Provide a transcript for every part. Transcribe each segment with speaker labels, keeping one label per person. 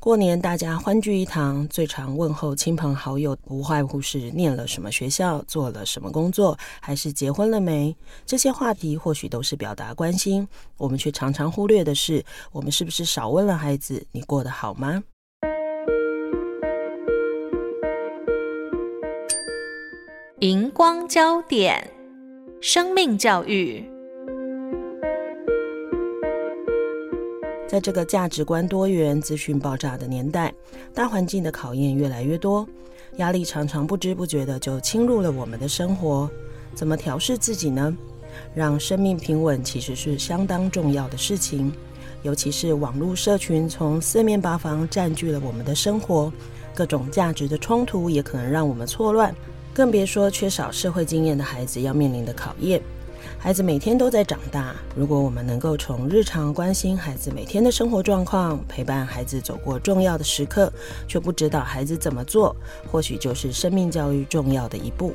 Speaker 1: 过年大家欢聚一堂，最常问候亲朋好友，无外乎是念了什么学校，做了什么工作，还是结婚了没？这些话题或许都是表达关心，我们却常常忽略的是，我们是不是少问了孩子，你过得好吗？
Speaker 2: 荧光焦点，生命教育。
Speaker 1: 在这个价值观多元、资讯爆炸的年代，大环境的考验越来越多，压力常常不知不觉的就侵入了我们的生活。怎么调试自己呢？让生命平稳其实是相当重要的事情。尤其是网络社群从四面八方占据了我们的生活，各种价值的冲突也可能让我们错乱。更别说缺少社会经验的孩子要面临的考验。孩子每天都在长大，如果我们能够从日常关心孩子每天的生活状况，陪伴孩子走过重要的时刻，却不知道孩子怎么做，或许就是生命教育重要的一步。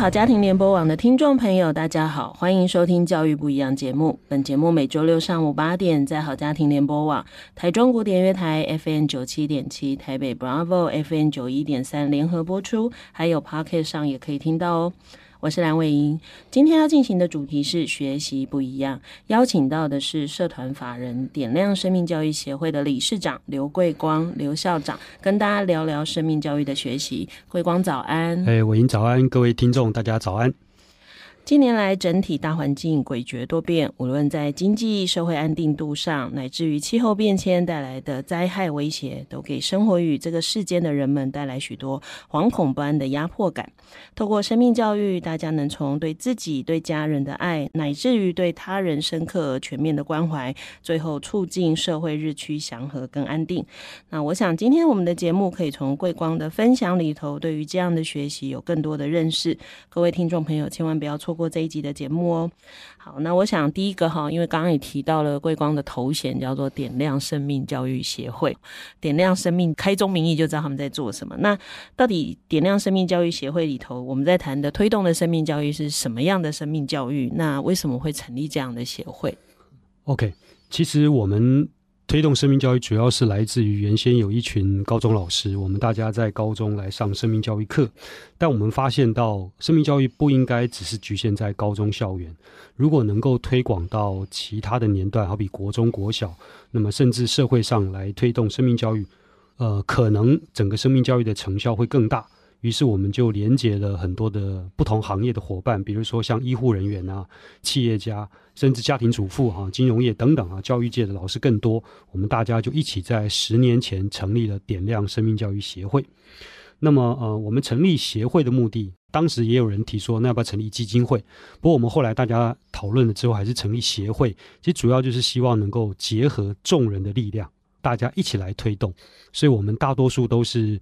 Speaker 1: 好，家庭联播网的听众朋友，大家好，欢迎收听《教育不一样》节目。本节目每周六上午八点在好家庭联播网、台中古典乐台 FM 九七点七、台北 Bravo FM 九一点三联合播出，还有 Pocket 上也可以听到哦。我是蓝伟英，今天要进行的主题是学习不一样，邀请到的是社团法人点亮生命教育协会的理事长刘桂光刘校长，跟大家聊聊生命教育的学习。桂光早安，
Speaker 3: 哎，伟英早安，各位听众大家早安。
Speaker 1: 近年来，整体大环境诡谲多变，无论在经济社会安定度上，乃至于气候变迁带来的灾害威胁，都给生活于这个世间的人们带来许多惶恐不安的压迫感。透过生命教育，大家能从对自己、对家人的爱，乃至于对他人深刻而全面的关怀，最后促进社会日趋祥和跟安定。那我想，今天我们的节目可以从桂光的分享里头，对于这样的学习有更多的认识。各位听众朋友，千万不要错做。过这一集的节目哦。好，那我想第一个哈，因为刚刚也提到了桂光的头衔叫做点亮生命教育协会，点亮生命开宗明义就知道他们在做什么。那到底点亮生命教育协会里头，我们在谈的推动的生命教育是什么样的生命教育？那为什么会成立这样的协会
Speaker 3: ？OK，其实我们。推动生命教育主要是来自于原先有一群高中老师，我们大家在高中来上生命教育课，但我们发现到生命教育不应该只是局限在高中校园，如果能够推广到其他的年段，好比国中、国小，那么甚至社会上来推动生命教育，呃，可能整个生命教育的成效会更大。于是我们就连接了很多的不同行业的伙伴，比如说像医护人员啊、企业家，甚至家庭主妇哈、啊、金融业等等啊，教育界的老师更多。我们大家就一起在十年前成立了点亮生命教育协会。那么呃，我们成立协会的目的，当时也有人提说，那要不要成立基金会？不过我们后来大家讨论了之后，还是成立协会。其实主要就是希望能够结合众人的力量，大家一起来推动。所以我们大多数都是。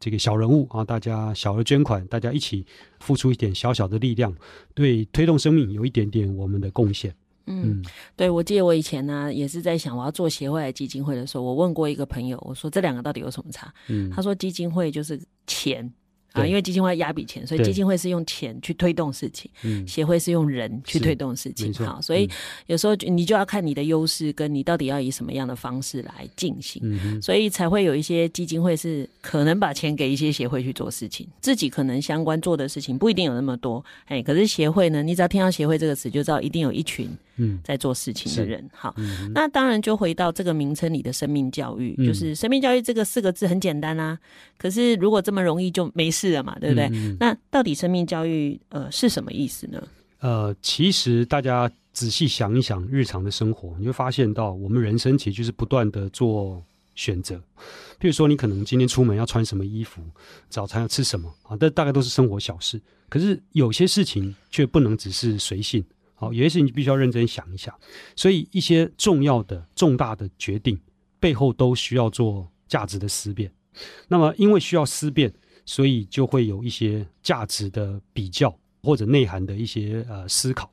Speaker 3: 这个小人物啊，大家小额捐款，大家一起付出一点小小的力量，对推动生命有一点点我们的贡献。
Speaker 1: 嗯，对，我记得我以前呢，也是在想我要做协会还是基金会的时候，我问过一个朋友，我说这两个到底有什么差？嗯，他说基金会就是钱。啊，因为基金会要压笔钱，所以基金会是用钱去推动事情，协会是用人去推动事情。好，所以有时候你就要看你的优势，跟你到底要以什么样的方式来进行，嗯，所以才会有一些基金会是可能把钱给一些协会去做事情，自己可能相关做的事情不一定有那么多。哎，可是协会呢，你只要听到协会这个词，就知道一定有一群。嗯，在做事情的人，好、嗯，那当然就回到这个名称里的生命教育，嗯、就是生命教育这个四个字很简单啊。可是如果这么容易就没事了嘛，对不对？嗯、那到底生命教育呃是什么意思呢？
Speaker 3: 呃，其实大家仔细想一想，日常的生活，你会发现到我们人生其实就是不断的做选择。譬如说，你可能今天出门要穿什么衣服，早餐要吃什么啊，这大概都是生活小事。可是有些事情却不能只是随性，好，有些事情你必须要认真想一下。所以一些重要的、重大的决定背后都需要做价值的思辨。那么，因为需要思辨，所以就会有一些价值的比较或者内涵的一些呃思考。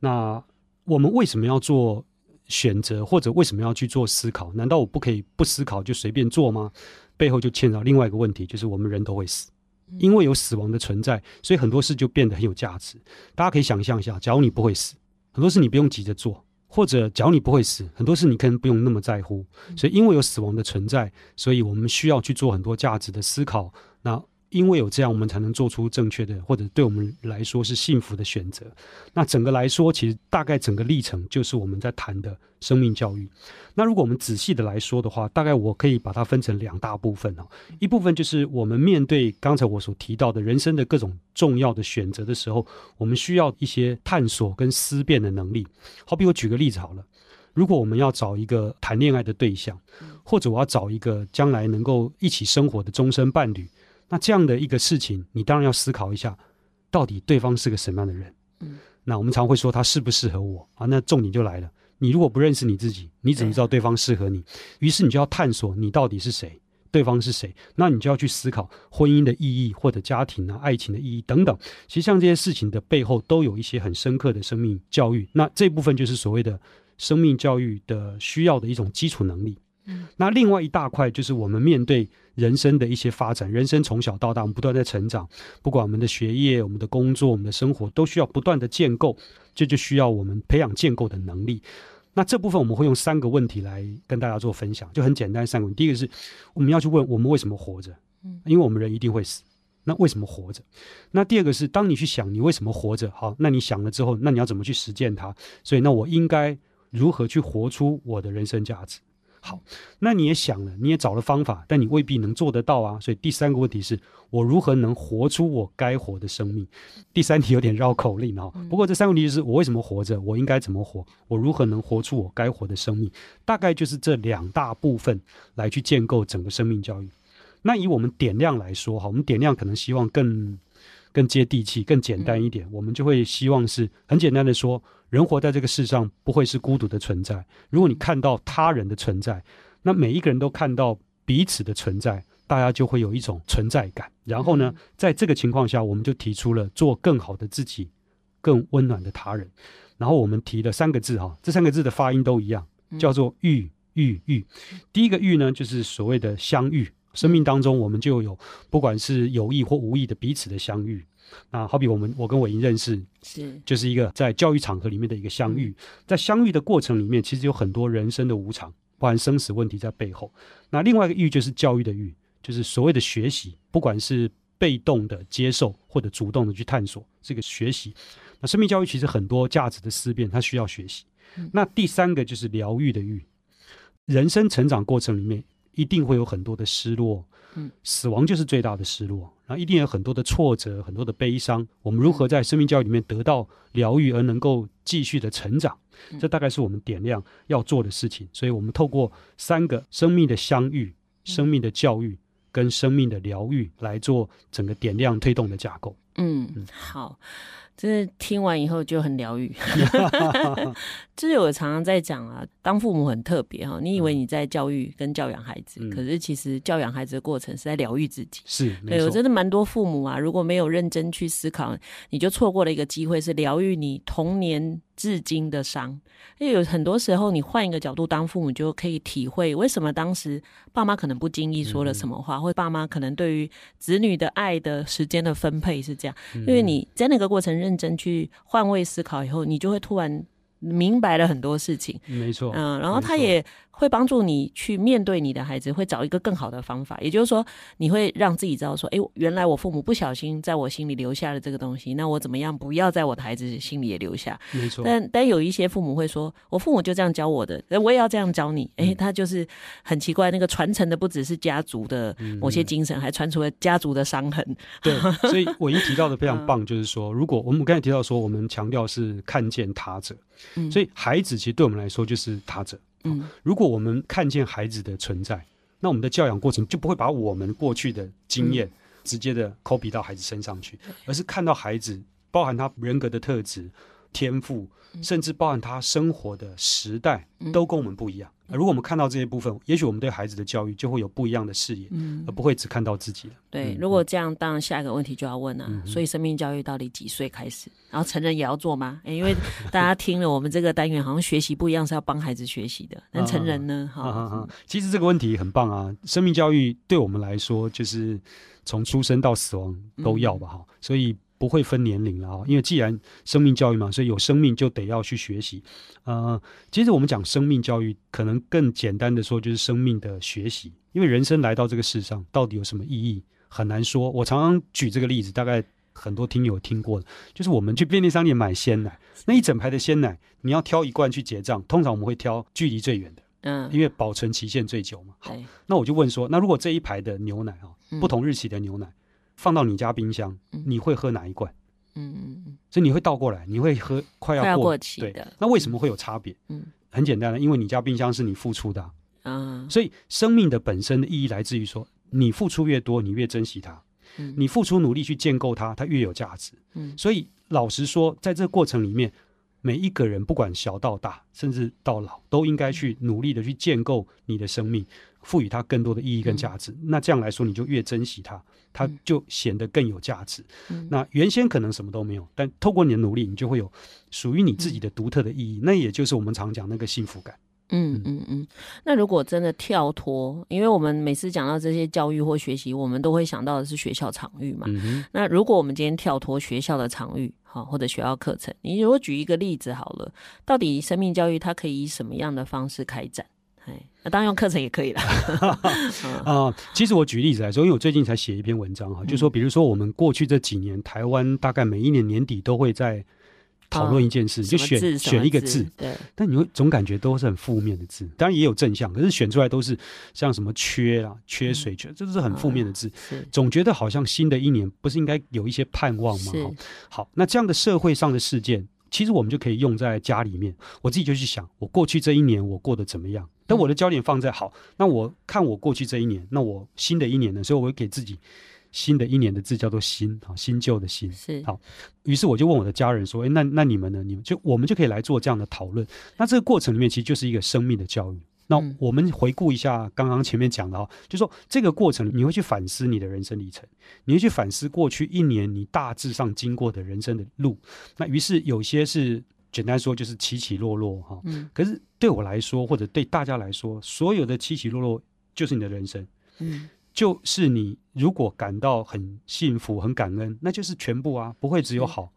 Speaker 3: 那我们为什么要做选择，或者为什么要去做思考？难道我不可以不思考就随便做吗？背后就牵扯到另外一个问题，就是我们人都会死。因为有死亡的存在，所以很多事就变得很有价值。大家可以想象一下，假如你不会死，很多事你不用急着做；或者假如你不会死，很多事你可能不用那么在乎。所以，因为有死亡的存在，所以我们需要去做很多价值的思考。那因为有这样，我们才能做出正确的，或者对我们来说是幸福的选择。那整个来说，其实大概整个历程就是我们在谈的生命教育。那如果我们仔细的来说的话，大概我可以把它分成两大部分啊。一部分就是我们面对刚才我所提到的人生的各种重要的选择的时候，我们需要一些探索跟思辨的能力。好比我举个例子好了，如果我们要找一个谈恋爱的对象，或者我要找一个将来能够一起生活的终身伴侣。那这样的一个事情，你当然要思考一下，到底对方是个什么样的人。嗯，那我们常会说他适不适合我啊？那重点就来了，你如果不认识你自己，你怎么知道对方适合你？于是你就要探索你到底是谁，对方是谁？那你就要去思考婚姻的意义，或者家庭啊、爱情的意义等等。其实像这些事情的背后，都有一些很深刻的生命教育。那这部分就是所谓的生命教育的需要的一种基础能力。嗯，那另外一大块就是我们面对人生的一些发展，人生从小到大，我们不断在成长，不管我们的学业、我们的工作、我们的生活，都需要不断的建构，这就需要我们培养建构的能力。那这部分我们会用三个问题来跟大家做分享，就很简单三个问题。第一个是我们要去问我们为什么活着，嗯，因为我们人一定会死，那为什么活着？那第二个是当你去想你为什么活着，好，那你想了之后，那你要怎么去实践它？所以那我应该如何去活出我的人生价值？好，那你也想了，你也找了方法，但你未必能做得到啊。所以第三个问题是我如何能活出我该活的生命？第三题有点绕口令啊。不过这三个问题就是我为什么活着？我应该怎么活？我如何能活出我该活的生命？大概就是这两大部分来去建构整个生命教育。那以我们点亮来说，哈，我们点亮可能希望更更接地气、更简单一点。我们就会希望是很简单的说。人活在这个世上不会是孤独的存在。如果你看到他人的存在，那每一个人都看到彼此的存在，大家就会有一种存在感。然后呢，在这个情况下，我们就提出了做更好的自己，更温暖的他人。然后我们提了三个字哈，这三个字的发音都一样，叫做遇遇遇。第一个遇呢，就是所谓的相遇。生命当中，我们就有不管是有意或无意的彼此的相遇。那好比我们，我跟伟英认识，是就是一个在教育场合里面的一个相遇，在相遇的过程里面，其实有很多人生的无常，包含生死问题在背后。那另外一个欲就是教育的欲，就是所谓的学习，不管是被动的接受或者主动的去探索这个学习。那生命教育其实很多价值的思辨，它需要学习。那第三个就是疗愈的愈，人生成长过程里面一定会有很多的失落。嗯，死亡就是最大的失落，然后一定有很多的挫折，很多的悲伤。我们如何在生命教育里面得到疗愈，而能够继续的成长？这大概是我们点亮要做的事情。所以，我们透过三个生命的相遇、生命的教育跟生命的疗愈来做整个点亮推动的架构。
Speaker 1: 嗯，好。这听完以后就很疗愈，就是我常常在讲啊，当父母很特别哈。你以为你在教育跟教养孩子，嗯、可是其实教养孩子的过程是在疗愈自己。
Speaker 3: 是，
Speaker 1: 对我真的蛮多父母啊，如果没有认真去思考，你就错过了一个机会，是疗愈你童年至今的伤。因为有很多时候，你换一个角度当父母，就可以体会为什么当时爸妈可能不经意说了什么话，嗯、或爸妈可能对于子女的爱的时间的分配是这样。嗯、因为你在那个过程。认真去换位思考以后，你就会突然明白了很多事情。
Speaker 3: 没错，
Speaker 1: 嗯，然后他也。会帮助你去面对你的孩子，会找一个更好的方法。也就是说，你会让自己知道说，哎，原来我父母不小心在我心里留下了这个东西，那我怎么样不要在我的孩子心里也留下？
Speaker 3: 没错。
Speaker 1: 但但有一些父母会说，我父母就这样教我的，我也要这样教你。哎，他就是很奇怪，那个传承的不只是家族的某些精神，嗯、还传出了家族的伤痕。
Speaker 3: 对，所以我一提到的非常 棒，就是说，如果我们刚才提到说，我们强调是看见他者，嗯、所以孩子其实对我们来说就是他者。
Speaker 1: 嗯，
Speaker 3: 如果我们看见孩子的存在，那我们的教养过程就不会把我们过去的经验直接的 copy 到孩子身上去，而是看到孩子包含他人格的特质、天赋，甚至包含他生活的时代，都跟我们不一样。如果我们看到这些部分，也许我们对孩子的教育就会有不一样的视野，嗯，而不会只看到自己了。
Speaker 1: 对，嗯、如果这样，当然下一个问题就要问了、啊。嗯、所以生命教育到底几岁开始？然后成人也要做吗？欸、因为大家听了我们这个单元，好像学习不一样，是要帮孩子学习的。那成人呢？哈、
Speaker 3: 其实这个问题很棒啊。生命教育对我们来说，就是从出生到死亡都要吧？哈、嗯，所以。不会分年龄了啊，因为既然生命教育嘛，所以有生命就得要去学习。呃，其实我们讲生命教育，可能更简单的说就是生命的学习。因为人生来到这个世上，到底有什么意义，很难说。我常常举这个例子，大概很多听友听过的，就是我们去便利商店买鲜奶，那一整排的鲜奶，你要挑一罐去结账，通常我们会挑距离最远的，嗯，因为保存期限最久嘛。好，那我就问说，那如果这一排的牛奶啊，不同日期的牛奶。放到你家冰箱，你会喝哪一罐？嗯嗯嗯，所以你会倒过来，你会喝快要过，
Speaker 1: 快要过期的。
Speaker 3: 对，那为什么会有差别？嗯，很简单的，因为你家冰箱是你付出的啊。嗯，所以生命的本身的意义来自于说，你付出越多，你越珍惜它。嗯，你付出努力去建构它，它越有价值。嗯，所以老实说，在这个过程里面，每一个人不管小到大，甚至到老，都应该去努力的去建构你的生命，赋予它更多的意义跟价值。嗯，那这样来说，你就越珍惜它。它就显得更有价值。嗯、那原先可能什么都没有，但透过你的努力，你就会有属于你自己的独特的意义。嗯、那也就是我们常讲那个幸福感。
Speaker 1: 嗯嗯嗯。那如果真的跳脱，因为我们每次讲到这些教育或学习，我们都会想到的是学校场域嘛。嗯、那如果我们今天跳脱学校的场域，好，或者学校课程，你如果举一个例子好了，到底生命教育它可以以什么样的方式开展？那当然用课程也可以了。
Speaker 3: 啊，其实我举例子来说，因为我最近才写一篇文章哈，嗯、就说比如说我们过去这几年，台湾大概每一年年底都会在讨论一件事，哦、就选选一个字，
Speaker 1: 对。
Speaker 3: 但你会总感觉都是很负面的字，当然也有正向，可是选出来都是像什么缺啊、缺水、缺，这都是很负面的字。嗯、总觉得好像新的一年不是应该有一些盼望吗？是好，那这样的社会上的事件。其实我们就可以用在家里面。我自己就去想，我过去这一年我过得怎么样？但我的焦点放在好，那我看我过去这一年，那我新的一年呢？所以我会给自己新的一年的字叫做“新”啊，新旧的“新”是好。于是我就问我的家人说：“哎，那那你们呢？你们就我们就可以来做这样的讨论。那这个过程里面其实就是一个生命的教育。”那我们回顾一下刚刚前面讲的哈，就说这个过程你会去反思你的人生历程，你会去反思过去一年你大致上经过的人生的路。那于是有些是简单说就是起起落落哈，嗯，可是对我来说或者对大家来说，所有的起起落落就是你的人生，嗯，就是你如果感到很幸福很感恩，那就是全部啊，不会只有好，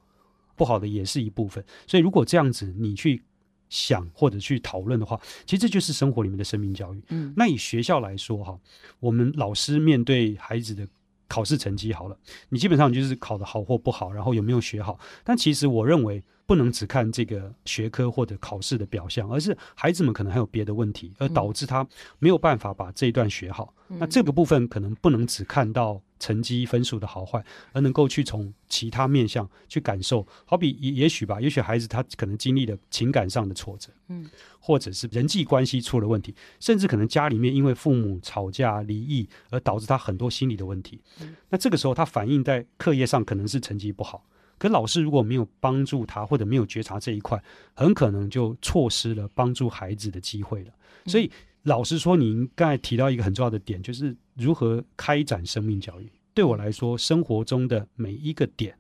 Speaker 3: 不好的也是一部分。所以如果这样子你去。想或者去讨论的话，其实这就是生活里面的生命教育。嗯，那以学校来说哈，我们老师面对孩子的考试成绩好了，你基本上就是考得好或不好，然后有没有学好。但其实我认为。不能只看这个学科或者考试的表象，而是孩子们可能还有别的问题，而导致他没有办法把这一段学好。嗯、那这个部分可能不能只看到成绩分数的好坏，而能够去从其他面向去感受。好比也也许吧，也许孩子他可能经历了情感上的挫折，嗯，或者是人际关系出了问题，甚至可能家里面因为父母吵架离异而导致他很多心理的问题。嗯、那这个时候他反映在课业上可能是成绩不好。可老师如果没有帮助他，或者没有觉察这一块，很可能就错失了帮助孩子的机会了。所以，老实说，您刚才提到一个很重要的点，就是如何开展生命教育。对我来说，生活中的每一个点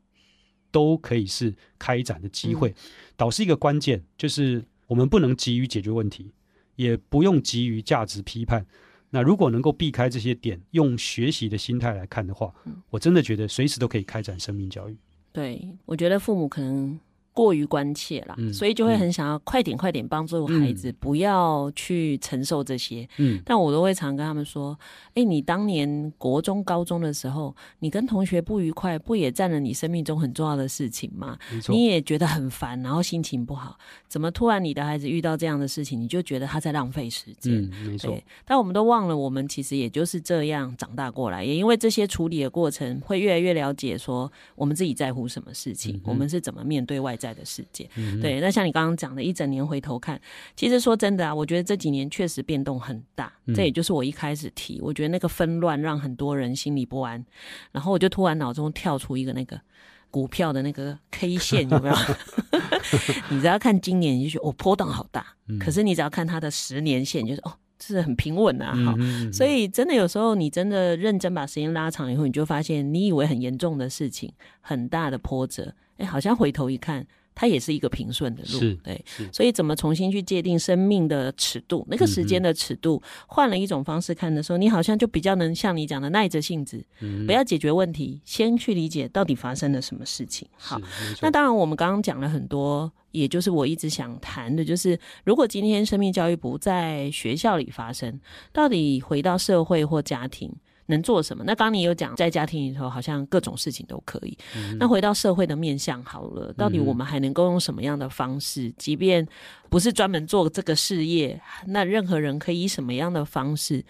Speaker 3: 都可以是开展的机会。导师一个关键就是，我们不能急于解决问题，也不用急于价值批判。那如果能够避开这些点，用学习的心态来看的话，我真的觉得随时都可以开展生命教育。
Speaker 1: 对，我觉得父母可能过于关切了，嗯、所以就会很想要快点快点帮助孩子，嗯、不要去承受这些。嗯，但我都会常跟他们说：“哎，你当年国中、高中的时候，你跟同学不愉快，不也占了你生命中很重要的事情吗？你也觉得很烦，然后心情不好，怎么突然你的孩子遇到这样的事情，你就觉得他在浪费时间？
Speaker 3: 嗯，没错。
Speaker 1: 但我们都忘了，我们其实也就是这样长大过来，也因为这些处理的过程，会越来越了解说我们自己在乎什么事情，嗯、我们是怎么面对外在。在的世界。
Speaker 3: 嗯、
Speaker 1: 对，那像你刚刚讲的，一整年回头看，其实说真的啊，我觉得这几年确实变动很大。嗯、这也就是我一开始提，我觉得那个纷乱让很多人心里不安，然后我就突然脑中跳出一个那个股票的那个 K 线，有没有？你只要看今年，你就觉得哦，波动好大。嗯、可是你只要看它的十年线，就是哦。是很平稳啊，哈、嗯，所以真的有时候你真的认真把时间拉长以后，你就发现你以为很严重的事情，很大的波折，哎，好像回头一看。它也是一个平顺的路，对，所以怎么重新去界定生命的尺度，那个时间的尺度，换、嗯、了一种方式看的时候，你好像就比较能像你讲的耐着性子，嗯、不要解决问题，先去理解到底发生了什么事情。好，那当然我们刚刚讲了很多，也就是我一直想谈的，就是如果今天生命教育不在学校里发生，到底回到社会或家庭，能做什么？那刚刚你有讲，在家庭里头好像各种事情都可以。嗯、那回到社会的面向好了，到底我们还能够用什么样的方式？嗯、即便不是专门做这个事业，那任何人可以以什么样的方式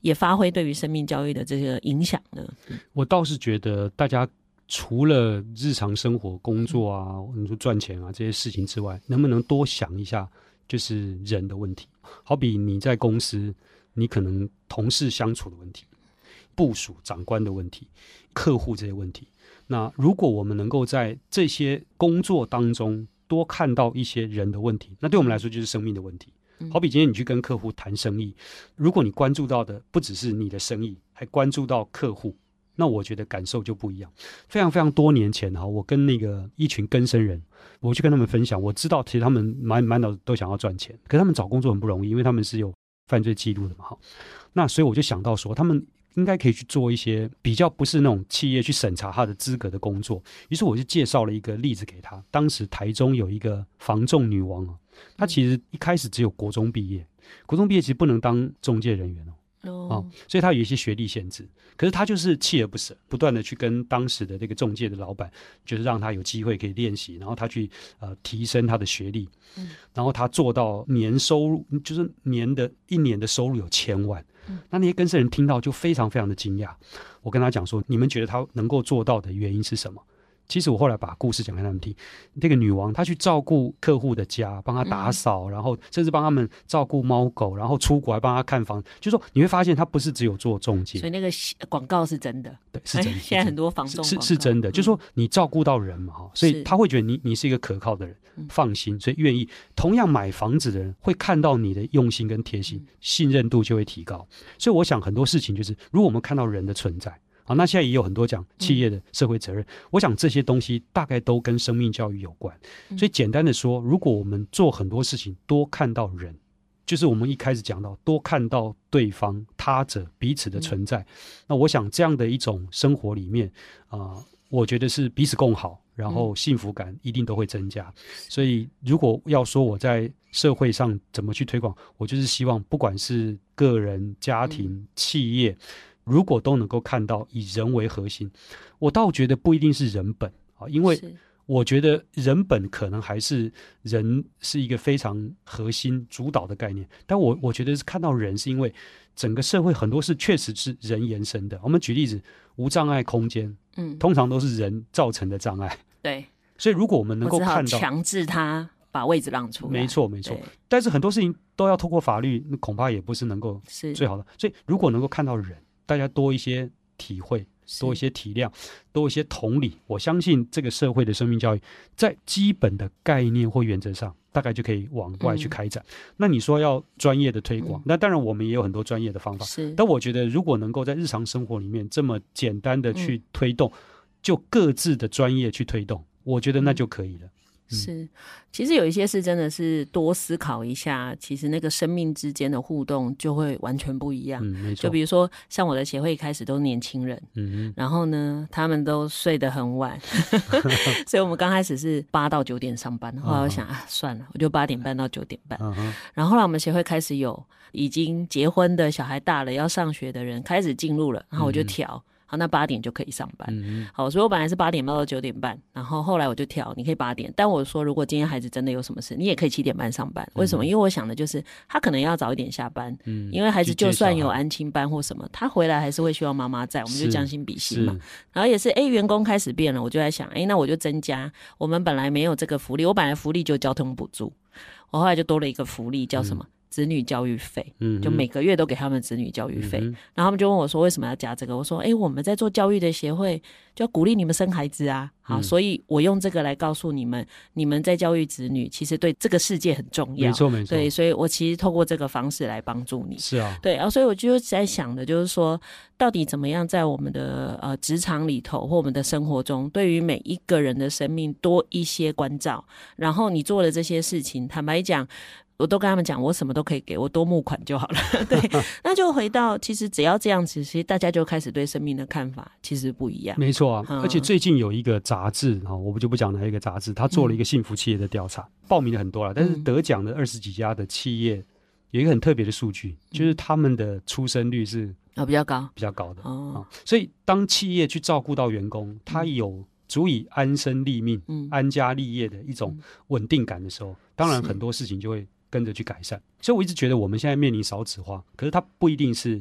Speaker 1: 也发挥对于生命教育的这个影响呢？
Speaker 3: 我倒是觉得，大家除了日常生活、工作啊，你说赚钱啊这些事情之外，能不能多想一下，就是人的问题？好比你在公司，你可能同事相处的问题。部署长官的问题，客户这些问题，那如果我们能够在这些工作当中多看到一些人的问题，那对我们来说就是生命的问题。好比今天你去跟客户谈生意，如果你关注到的不只是你的生意，还关注到客户，那我觉得感受就不一样。非常非常多年前哈，我跟那个一群根生人，我去跟他们分享，我知道其实他们满满脑子都想要赚钱，可是他们找工作很不容易，因为他们是有犯罪记录的嘛哈。那所以我就想到说他们。应该可以去做一些比较不是那种企业去审查他的资格的工作，于是我就介绍了一个例子给他。当时台中有一个房仲女王啊，她其实一开始只有国中毕业，国中毕业其实不能当中介人员哦。哦，所以他有一些学历限制，可是他就是锲而不舍，不断的去跟当时的这个中介的老板，就是让他有机会可以练习，然后他去呃提升他的学历，嗯，然后他做到年收入就是年的一年的收入有千万，嗯，那那些跟生人听到就非常非常的惊讶。我跟他讲说，你们觉得他能够做到的原因是什么？其实我后来把故事讲给他们听，那个女王她去照顾客户的家，帮他打扫，嗯、然后甚至帮他们照顾猫狗，然后出国还帮他看房，就是说你会发现她不是只有做中介，
Speaker 1: 所以那个广告是真的，
Speaker 3: 对，是真的。
Speaker 1: 哎、现在很多房仲
Speaker 3: 是是，真的，嗯、就是说你照顾到人嘛哈，所以他会觉得你你是一个可靠的人，放心，所以愿意。同样买房子的人会看到你的用心跟贴心，嗯、信任度就会提高。所以我想很多事情就是，如果我们看到人的存在。好，那现在也有很多讲企业的社会责任，嗯、我想这些东西大概都跟生命教育有关。所以简单的说，如果我们做很多事情多看到人，就是我们一开始讲到多看到对方他者彼此的存在，嗯、那我想这样的一种生活里面啊、呃，我觉得是彼此共好，然后幸福感一定都会增加。嗯、所以如果要说我在社会上怎么去推广，我就是希望不管是个人、家庭、嗯、企业。如果都能够看到以人为核心，我倒觉得不一定是人本啊，因为我觉得人本可能还是人是一个非常核心主导的概念。但我我觉得是看到人，是因为整个社会很多事确实是人延伸的。我们举例子，无障碍空间，嗯，通常都是人造成的障碍。
Speaker 1: 对，
Speaker 3: 所以如果我们能够看到
Speaker 1: 强制他把位置让出来，
Speaker 3: 没错没错。但是很多事情都要透过法律，那恐怕也不是能够是最好的。所以如果能够看到人。大家多一些体会，多一些体谅，多一些同理。我相信这个社会的生命教育，在基本的概念或原则上，大概就可以往外去开展。嗯、那你说要专业的推广，嗯、那当然我们也有很多专业的方法。是，但我觉得如果能够在日常生活里面这么简单的去推动，嗯、就各自的专业去推动，我觉得那就可以了。
Speaker 1: 是，其实有一些事真的是多思考一下，其实那个生命之间的互动就会完全不一样。
Speaker 3: 嗯，没错。
Speaker 1: 就比如说，像我的协会一开始都是年轻人，嗯然后呢，他们都睡得很晚，所以我们刚开始是八到九点上班。后来我想啊，算了，我就八点半到九点半。然后后来我们协会开始有已经结婚的小孩大了要上学的人开始进入了，然后我就调。嗯好，那八点就可以上班。
Speaker 3: 嗯，
Speaker 1: 好，所以我本来是八点半到九点半，然后后来我就调，你可以八点。但我说，如果今天孩子真的有什么事，你也可以七点半上班。为什么？因为我想的就是他可能要早一点下班。嗯，因为孩子就算有安亲班或什么，他回来还是会希望妈妈在，我们就将心比心嘛。然后也是，哎，员工开始变了，我就在想，哎，那我就增加。我们本来没有这个福利，我本来福利就交通补助，我后来就多了一个福利，叫什么？嗯子女教育费，嗯，就每个月都给他们子女教育费，嗯、然后他们就问我说：“为什么要加这个？”我说：“哎、欸，我们在做教育的协会，就要鼓励你们生孩子啊，好，嗯、所以我用这个来告诉你们，你们在教育子女，其实对这个世界很重要，
Speaker 3: 没错没错。
Speaker 1: 对，所以我其实透过这个方式来帮助你，
Speaker 3: 是啊，
Speaker 1: 对，然后所以我就在想的，就是说，到底怎么样在我们的呃职场里头或我们的生活中，对于每一个人的生命多一些关照，然后你做了这些事情，坦白讲。”我都跟他们讲，我什么都可以给，我多募款就好了。对，那就回到其实只要这样子，其实大家就开始对生命的看法其实不一样。
Speaker 3: 没错啊，嗯、而且最近有一个杂志啊，我们就不讲哪一个杂志，他做了一个幸福企业的调查，嗯、报名的很多了，但是得奖的二十几家的企业有一个很特别的数据，嗯、就是他们的出生率是
Speaker 1: 啊比较高，
Speaker 3: 比较高的。
Speaker 1: 哦。
Speaker 3: 所以当企业去照顾到员工，他有足以安身立命、嗯、安家立业的一种稳定感的时候，当然很多事情就会。跟着去改善，所以我一直觉得我们现在面临少子化，可是它不一定是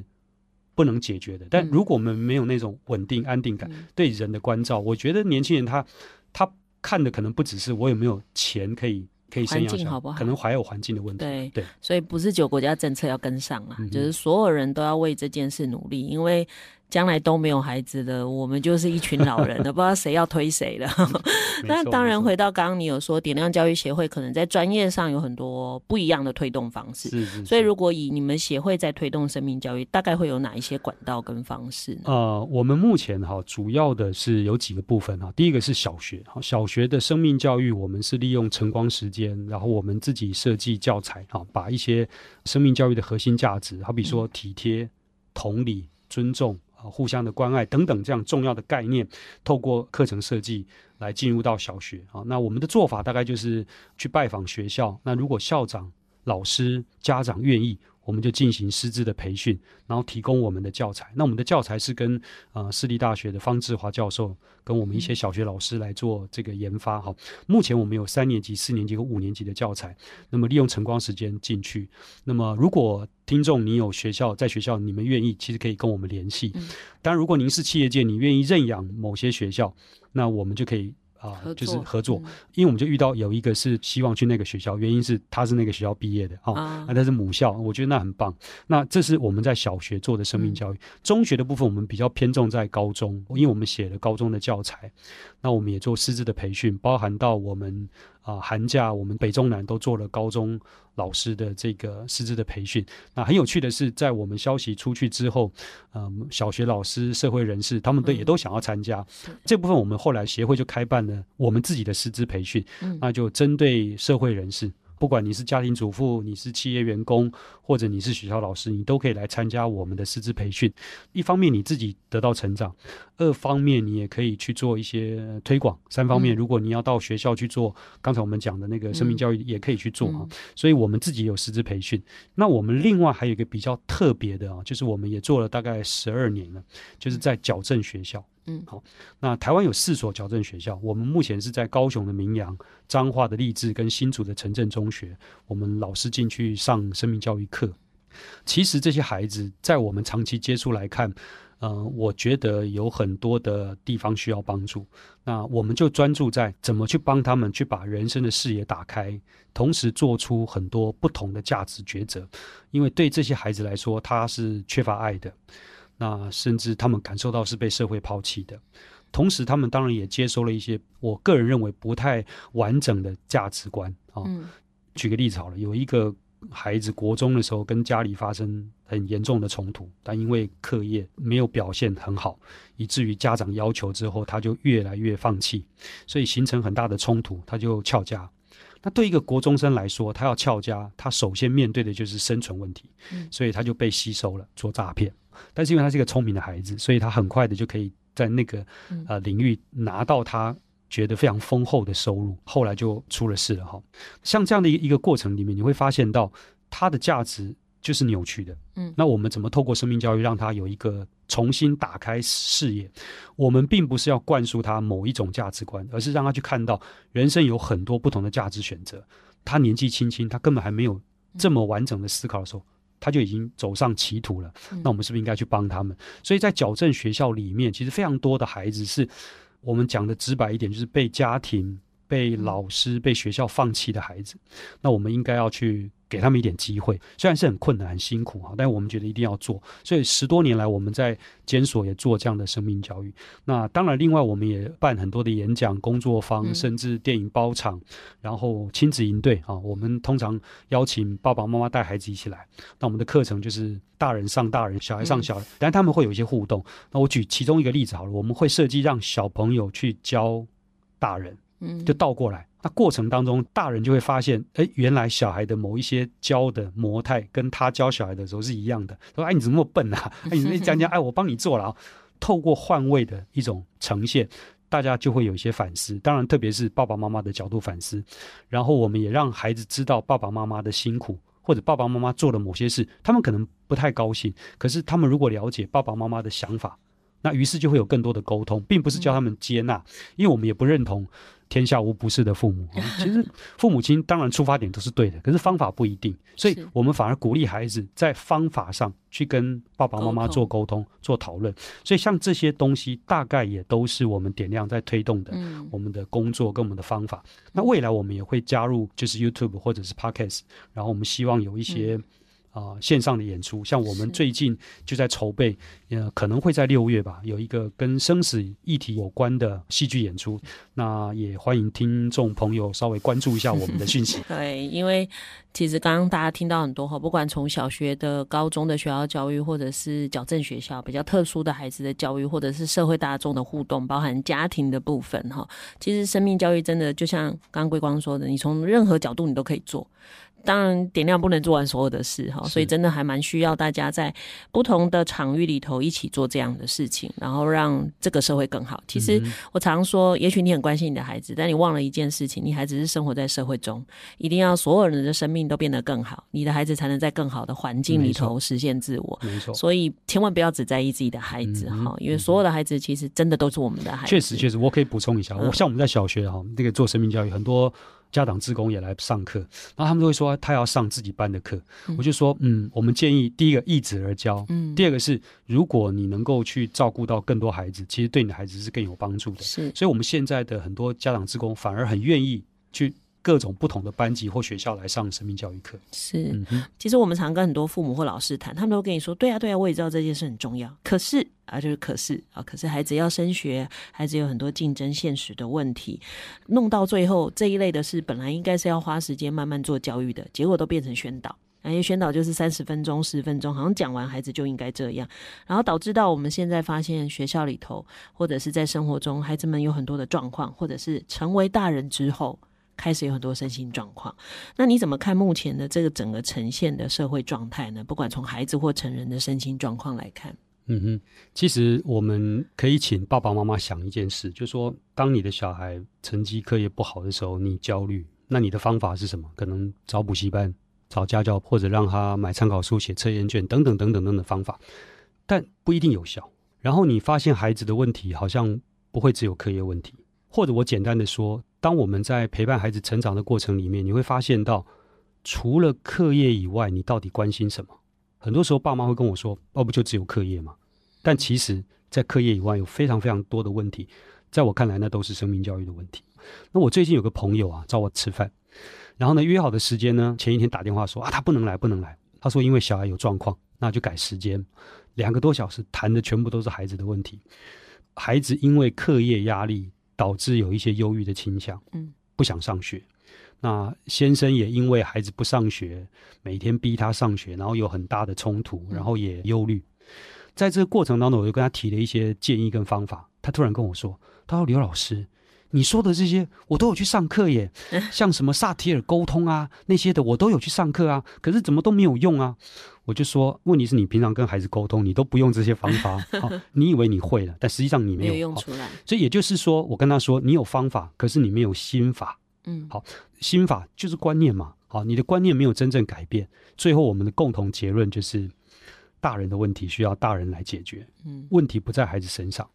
Speaker 3: 不能解决的。但如果我们没有那种稳定安定感，嗯、对人的关照，我觉得年轻人他他看的可能不只是我有没有钱可以可以生养小孩，好不好？可能还有环境的问题。
Speaker 1: 对
Speaker 3: 对，
Speaker 1: 所以不是九国家政策要跟上啊，
Speaker 3: 嗯、
Speaker 1: 就是所有人都要为这件事努力，因为。将来都没有孩子的，我们就是一群老人了，不知道谁要推谁了。那当然，回到刚刚你有说，点亮教育协会可能在专业上有很多不一样的推动方式。
Speaker 3: 是是是。
Speaker 1: 所以，如果以你们协会在推动生命教育，大概会有哪一些管道跟方式呢？
Speaker 3: 呃，我们目前哈主要的是有几个部分哈。第一个是小学，小学的生命教育，我们是利用晨光时间，然后我们自己设计教材哈，把一些生命教育的核心价值，好比说体贴、同理、尊重。互相的关爱等等，这样重要的概念，透过课程设计来进入到小学啊。那我们的做法大概就是去拜访学校，那如果校长、老师、家长愿意。我们就进行师资的培训，然后提供我们的教材。那我们的教材是跟呃私立大学的方志华教授跟我们一些小学老师来做这个研发。哈，目前我们有三年级、四年级和五年级的教材。那么利用晨光时间进去。那么如果听众你有学校在学校，你们愿意，其实可以跟我们联系。当然，如果您是企业界，你愿意认养某些学校，那我们就可以。啊，就是合作，嗯、因为我们就遇到有一个是希望去那个学校，原因是他是那个学校毕业的啊，啊那他是母校，我觉得那很棒。那这是我们在小学做的生命教育，嗯、中学的部分我们比较偏重在高中，因为我们写了高中的教材，那我们也做师资的培训，包含到我们。啊，寒假我们北中南都做了高中老师的这个师资的培训。那很有趣的是，在我们消息出去之后，嗯，小学老师、社会人士他们都也都想要参加。嗯、这部分我们后来协会就开办了我们自己的师资培训，嗯、那就针对社会人士。不管你是家庭主妇，你是企业员工，或者你是学校老师，你都可以来参加我们的师资培训。一方面你自己得到成长，二方面你也可以去做一些推广。三方面，如果你要到学校去做，刚才我们讲的那个生命教育，也可以去做啊。所以我们自己有师资培训。那我们另外还有一个比较特别的啊，就是我们也做了大概十二年了，就是在矫正学校。嗯，好。那台湾有四所矫正学校，我们目前是在高雄的明阳、彰化的励志跟新竹的城镇中学，我们老师进去上生命教育课。其实这些孩子在我们长期接触来看，呃，我觉得有很多的地方需要帮助。那我们就专注在怎么去帮他们去把人生的视野打开，同时做出很多不同的价值抉择。因为对这些孩子来说，他是缺乏爱的。那甚至他们感受到是被社会抛弃的，同时他们当然也接收了一些我个人认为不太完整的价值观啊。嗯、举个例子好了，有一个孩子国中的时候跟家里发生很严重的冲突，但因为课业没有表现很好，以至于家长要求之后，他就越来越放弃，所以形成很大的冲突，他就翘家。那对一个国中生来说，他要翘家，他首先面对的就是生存问题，嗯、所以他就被吸收了做诈骗。但是因为他是一个聪明的孩子，所以他很快的就可以在那个呃领域拿到他觉得非常丰厚的收入。后来就出了事了哈。像这样的一个过程里面，你会发现到它的价值就是扭曲的。
Speaker 1: 嗯，
Speaker 3: 那我们怎么透过生命教育让他有一个重新打开视野？我们并不是要灌输他某一种价值观，而是让他去看到人生有很多不同的价值选择。他年纪轻轻，他根本还没有这么完整的思考的时候，他就已经走上歧途了。那我们是不是应该去帮他们？所以在矫正学校里面，其实非常多的孩子是我们讲的直白一点，就是被家庭。被老师、被学校放弃的孩子，那我们应该要去给他们一点机会。虽然是很困难、很辛苦哈，但是我们觉得一定要做。所以十多年来，我们在检所也做这样的生命教育。那当然，另外我们也办很多的演讲、工作坊，甚至电影包场，然后亲子营队啊。我们通常邀请爸爸妈妈带孩子一起来。那我们的课程就是大人上大人，小孩上小孩，但他们会有一些互动。那我举其中一个例子好了，我们会设计让小朋友去教大人。嗯就倒过来，那过程当中，大人就会发现，哎，原来小孩的某一些教的模态，跟他教小孩的时候是一样的。说，哎，你怎么那么笨啊？哎，你讲讲，哎，我帮你做了。透过换位的一种呈现，大家就会有一些反思。当然，特别是爸爸妈妈的角度反思。然后，我们也让孩子知道爸爸妈妈的辛苦，或者爸爸妈妈做了某些事，他们可能不太高兴。可是，他们如果了解爸爸妈妈的想法，那于是就会有更多的沟通，并不是教他们接纳，因为我们也不认同。天下无不是的父母，其实父母亲当然出发点都是对的，可是方法不一定，所以我们反而鼓励孩子在方法上去跟爸爸妈妈做沟通、做讨论。所以像这些东西，大概也都是我们点亮在推动的，我们的工作跟我们的方法。那未来我们也会加入，就是 YouTube 或者是 Podcast，然后我们希望有一些。啊、呃，线上的演出，像我们最近就在筹备，呃，可能会在六月吧，有一个跟生死议题有关的戏剧演出。那也欢迎听众朋友稍微关注一下我们的讯息。
Speaker 1: 对，因为其实刚刚大家听到很多哈，不管从小学的、高中的学校教育，或者是矫正学校比较特殊的孩子的教育，或者是社会大众的互动，包含家庭的部分哈。其实生命教育真的就像刚刚桂光说的，你从任何角度你都可以做。当然，点亮不能做完所有的事哈，所以真的还蛮需要大家在不同的场域里头一起做这样的事情，然后让这个社会更好。其实我常说，也许你很关心你的孩子，但你忘了一件事情：你孩子是生活在社会中，一定要所有人的生命都变得更好，你的孩子才能在更好的环境里头实现自我。
Speaker 3: 没错，
Speaker 1: 所以千万不要只在意自己的孩子哈，因为所有的孩子其实真的都是我们的孩子。
Speaker 3: 确实，确实，我可以补充一下，我像我们在小学哈，那个做生命教育很多。家长职工也来上课，然后他们都会说他要上自己班的课，嗯、我就说，嗯，我们建议第一个易子而教，嗯，第二个是如果你能够去照顾到更多孩子，其实对你的孩子是更有帮助的。是，所以我们现在的很多家长职工反而很愿意去。各种不同的班级或学校来上生命教育课，
Speaker 1: 是。其实我们常跟很多父母或老师谈，他们都跟你说：“对啊，对啊，我也知道这件事很重要。可是啊，就是可是啊，可是孩子要升学，孩子有很多竞争现实的问题，弄到最后这一类的事，本来应该是要花时间慢慢做教育的，结果都变成宣导。那些宣导就是三十分钟、十分钟，好像讲完孩子就应该这样，然后导致到我们现在发现学校里头或者是在生活中，孩子们有很多的状况，或者是成为大人之后。”开始有很多身心状况，那你怎么看目前的这个整个呈现的社会状态呢？不管从孩子或成人的身心状况来看，
Speaker 3: 嗯哼，其实我们可以请爸爸妈妈想一件事，就是说，当你的小孩成绩课业不好的时候，你焦虑，那你的方法是什么？可能找补习班、找家教，或者让他买参考书、写测验卷等等等等等等的方法，但不一定有效。然后你发现孩子的问题好像不会只有课业问题，或者我简单的说。当我们在陪伴孩子成长的过程里面，你会发现到，除了课业以外，你到底关心什么？很多时候，爸妈会跟我说：“哦，不就只有课业吗？”但其实，在课业以外，有非常非常多的问题。在我看来，那都是生命教育的问题。那我最近有个朋友啊，找我吃饭，然后呢，约好的时间呢，前一天打电话说啊，他不能来，不能来。他说因为小孩有状况，那就改时间。两个多小时谈的全部都是孩子的问题，孩子因为课业压力。导致有一些忧郁的倾向，嗯，不想上学。那先生也因为孩子不上学，每天逼他上学，然后有很大的冲突，然后也忧虑。在这个过程当中，我就跟他提了一些建议跟方法。他突然跟我说：“他说刘老师。”你说的这些，我都有去上课耶，像什么萨提尔沟通啊那些的，我都有去上课啊，可是怎么都没有用啊？我就说，问题是你平常跟孩子沟通，你都不用这些方法，好，你以为你会了，但实际上你没有，没有用出来。所以也就是说，我跟他说，你有方法，可是你没有心法。嗯，好，心法就是观念嘛。好，你的观念没有真正改变，最后我们的共同结论就是，大人的问题需要大人来解决，嗯，问题不在孩子身上。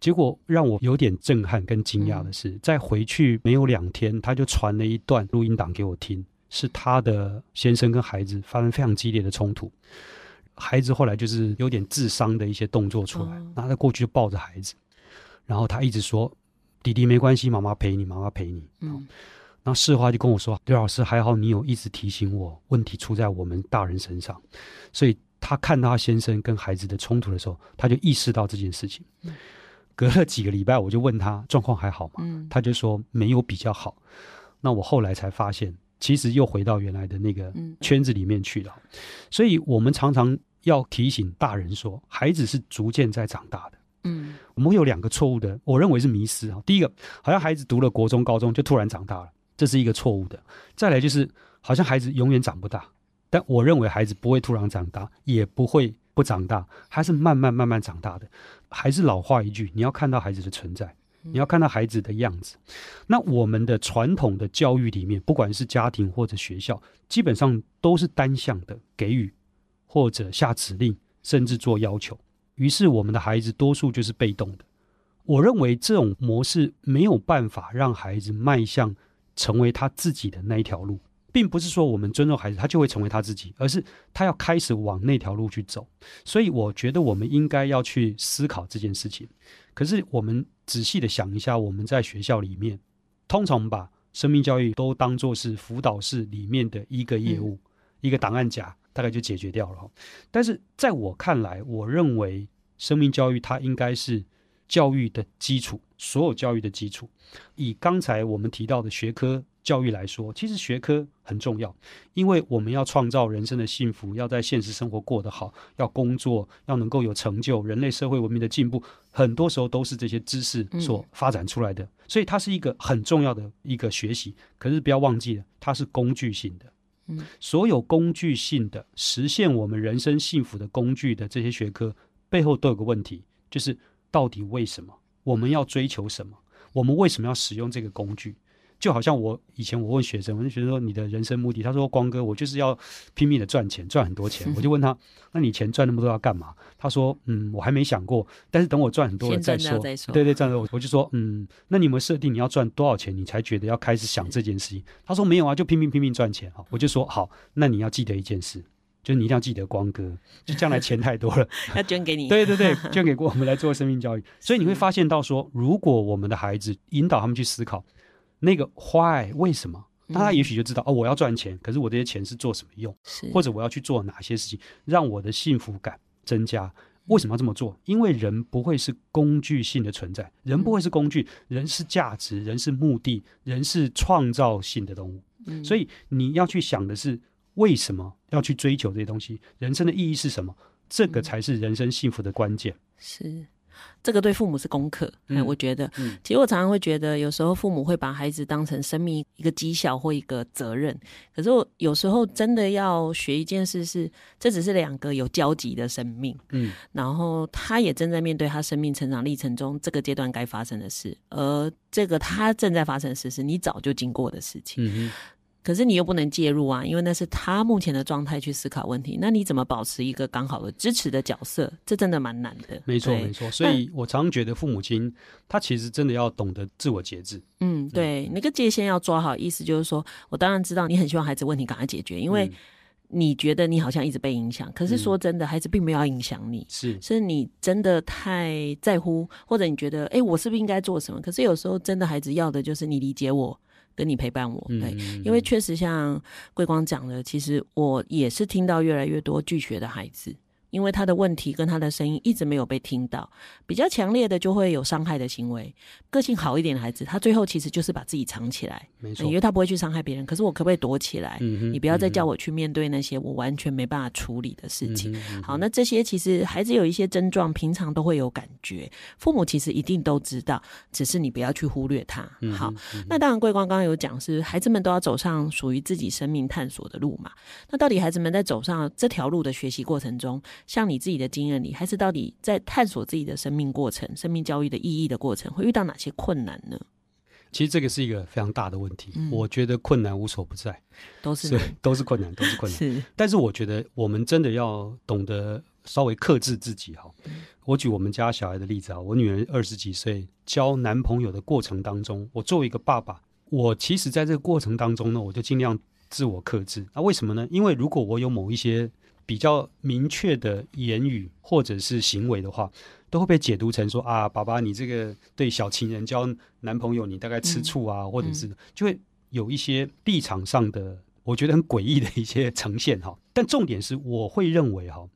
Speaker 3: 结果让我有点震撼跟惊讶的是，在回去没有两天，他就传了一段录音档给我听，是他的先生跟孩子发生非常激烈的冲突，孩子后来就是有点自伤的一些动作出来，然后他过去就抱着孩子，然后他一直说：“弟弟没关系，妈妈陪你，妈妈陪你。”嗯，然后事后就跟我说：“刘老师还好，你有一直提醒我，问题出在我们大人身上。”所以他看到他先生跟孩子的冲突的时候，他就意识到这件事情。隔了几个礼拜，我就问他状况还好吗？嗯，他就说没有比较好。那我后来才发现，其实又回到原来的那个圈子里面去了。所以我们常常要提醒大人说，孩子是逐渐在长大的。嗯，我们会有两个错误的，我认为是迷失啊。第一个，好像孩子读了国中、高中就突然长大了，这是一个错误的。再来就是，好像孩子永远长不大。但我认为孩子不会突然长大，也不会不长大，还是慢慢慢慢长大的。还是老话一句，你要看到孩子的存在，你要看到孩子的样子。那我们的传统的教育里面，不管是家庭或者学校，基本上都是单向的给予，或者下指令，甚至做要求。于是我们的孩子多数就是被动的。我认为这种模式没有办法让孩子迈向成为他自己的那一条路。并不是说我们尊重孩子，他就会成为他自己，而是他要开始往那条路去走。所以，我觉得我们应该要去思考这件事情。可是，我们仔细的想一下，我们在学校里面，通常把生命教育都当做是辅导室里面的一个业务，嗯、一个档案夹，大概就解决掉了。但是，在我看来，我认为生命教育它应该是教育的基础，所有教育的基础。以刚才我们提到的学科。教育来说，其实学科很重要，因为我们要创造人生的幸福，要在现实生活过得好，要工作，要能够有成就，人类社会文明的进步，很多时候都是这些知识所发展出来的。嗯、所以它是一个很重要的一个学习。可是不要忘记了，它是工具性的。嗯，所有工具性的实现我们人生幸福的工具的这些学科背后都有个问题，就是到底为什么我们要追求什么？我们为什么要使用这个工具？就好像我以前我问学生，我就学生说，你的人生目的，他说光哥，我就是要拼命的赚钱，赚很多钱。我就问他，那你钱赚那么多要干嘛？他说，嗯，我还没想过，但是等我赚很多了再说。再说对对，这样我我就说，嗯，那你有没有设定你要赚多少钱，你才觉得要开始想这件事情？他说没有啊，就拼命拼命赚钱啊。我就说好，那你要记得一件事，就是你一定要记得光哥，就将来钱太多了
Speaker 1: 要捐给你。
Speaker 3: 对 对对，捐给过我们来做生命教育。所以你会发现到说，如果我们的孩子引导他们去思考。那个 why 为什么？那他也许就知道、嗯、哦，我要赚钱，可是我这些钱是做什么用？是或者我要去做哪些事情，让我的幸福感增加？为什么要这么做？因为人不会是工具性的存在，人不会是工具，人是价值，人是目的，人是创造性的动物。嗯、所以你要去想的是，为什么要去追求这些东西？人生的意义是什么？这个才是人生幸福的关键。
Speaker 1: 是。这个对父母是功课，嗯，我觉得，嗯，其实我常常会觉得，有时候父母会把孩子当成生命一个绩效或一个责任，可是我有时候真的要学一件事是，这只是两个有交集的生命，嗯，然后他也正在面对他生命成长历程中这个阶段该发生的事，而这个他正在发生的事是你早就经过的事情，嗯可是你又不能介入啊，因为那是他目前的状态去思考问题。那你怎么保持一个刚好的支持的角色？这真的蛮难的。
Speaker 3: 没错，没错。所以我常觉得父母亲他其实真的要懂得自我节制。
Speaker 1: 嗯，对，那个界限要抓好。意思就是说，我当然知道你很希望孩子问题赶快解决，因为你觉得你好像一直被影响。可是说真的，孩子并没有要影响你，是是你真的太在乎，或者你觉得，哎，我是不是应该做什么？可是有时候真的孩子要的就是你理解我。跟你陪伴我，对，因为确实像桂光讲的，其实我也是听到越来越多拒绝的孩子。因为他的问题跟他的声音一直没有被听到，比较强烈的就会有伤害的行为。个性好一点的孩子，他最后其实就是把自己藏起来，没错，因为他不会去伤害别人。可是我可不可以躲起来？你不要再叫我去面对那些我完全没办法处理的事情。嗯，好，那这些其实孩子有一些症状，平常都会有感觉，父母其实一定都知道，只是你不要去忽略他。好，嗯，那当然桂光刚刚有讲是孩子们都要走上属于自己生命探索的路嘛。那到底孩子们在走上这条路的学习过程中，像你自己的经验里，孩子到底在探索自己的生命过程、生命教育的意义的过程，会遇到哪些困难呢？
Speaker 3: 其实这个是一个非常大的问题。嗯、我觉得困难无所不在，
Speaker 1: 都是
Speaker 3: 都是困难，都是困难。
Speaker 1: 是，
Speaker 3: 但是我觉得我们真的要懂得稍微克制自己哈。嗯、我举我们家小孩的例子啊，我女儿二十几岁交男朋友的过程当中，我作为一个爸爸，我其实在这个过程当中呢，我就尽量自我克制。那为什么呢？因为如果我有某一些比较明确的言语或者是行为的话，都会被解读成说啊，爸爸，你这个对小情人交男朋友，你大概吃醋啊，嗯、或者是就会有一些立场上的，我觉得很诡异的一些呈现哈。但重点是，我会认为哈，